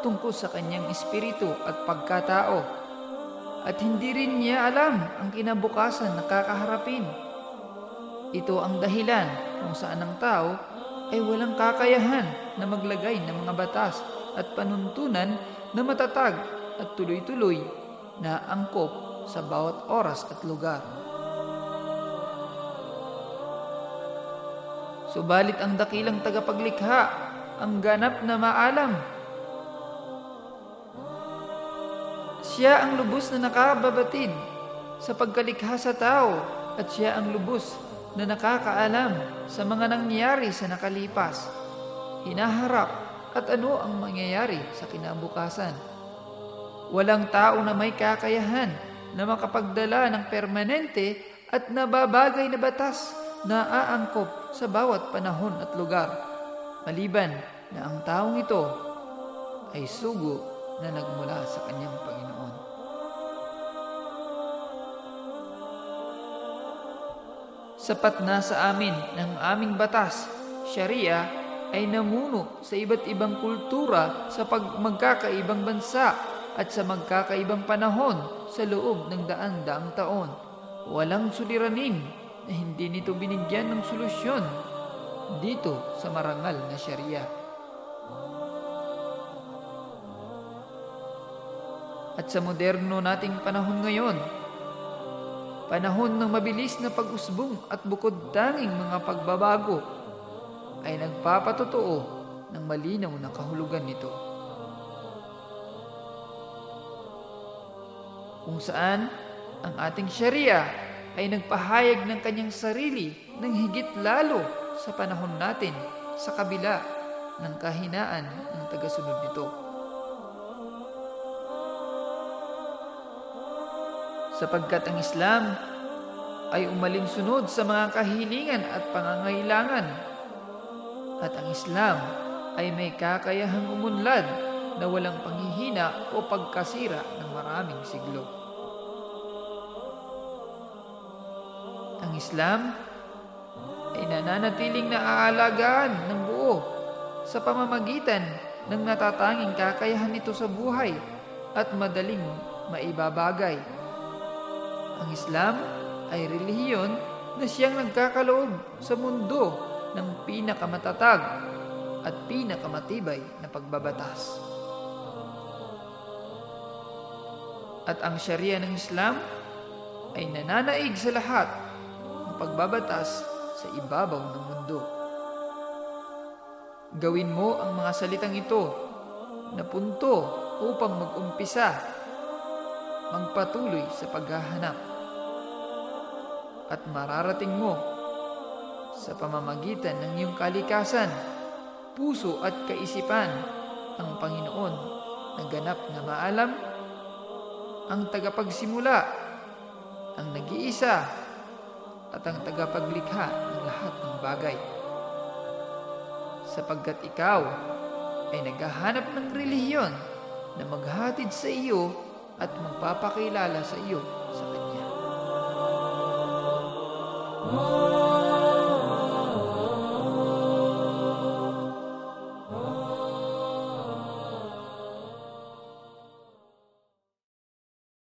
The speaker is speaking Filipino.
tungkol sa kanyang espiritu at pagkatao. At hindi rin niya alam ang kinabukasan na kakaharapin. Ito ang dahilan kung saan ang tao ay walang kakayahan na maglagay ng mga batas at panuntunan na matatag at tuloy-tuloy na angkop sa bawat oras at lugar. Subalit ang dakilang tagapaglikha ang ganap na maalam. Siya ang lubos na nakababatid sa pagkalikha sa tao at siya ang lubos na nakakaalam sa mga nangyayari sa nakalipas, hinaharap at ano ang mangyayari sa kinabukasan. Walang tao na may kakayahan na makapagdala ng permanente at nababagay na batas na aangkop sa bawat panahon at lugar, maliban na ang taong ito ay sugo na nagmula sa kanyang Panginoon. Sapat na sa amin ng aming batas, Sharia ay namuno sa iba't ibang kultura sa pagmagkakaibang bansa at sa magkakaibang panahon sa loob ng daan-daang taon. Walang suliranin na hindi nito binigyan ng solusyon dito sa marangal na Sharia. At sa moderno nating panahon ngayon, panahon ng mabilis na pag-usbong at bukod tanging mga pagbabago, ay nagpapatotoo ng malinaw na kahulugan nito. Kung saan ang ating Sharia ay nagpahayag ng kanyang sarili ng higit lalo sa panahon natin sa kabila ng kahinaan ng tagasunod nito. Sapagkat ang Islam ay umalinsunod sa mga kahilingan at pangangailangan at ang Islam ay may kakayahang umunlad na walang panghihina o pagkasira ng maraming siglo. Ang Islam ay nananatiling naaalagaan ng buo sa pamamagitan ng natatanging kakayahan nito sa buhay at madaling maibabagay. Ang Islam ay relihiyon na siyang nagkakaloob sa mundo ng pinakamatatag at pinakamatibay na pagbabatas. At ang Sharia ng Islam ay nananaig sa lahat pagbabatas sa ibabaw ng mundo. Gawin mo ang mga salitang ito na punto upang mag-umpisa, magpatuloy sa paghahanap. At mararating mo sa pamamagitan ng iyong kalikasan, puso at kaisipan ang Panginoon na ganap na maalam, ang tagapagsimula, ang nag-iisa at ang tagapaglikha ng lahat ng bagay. Sapagkat ikaw ay naghahanap ng relihiyon na maghatid sa iyo at magpapakilala sa iyo sa Kanya. Oh.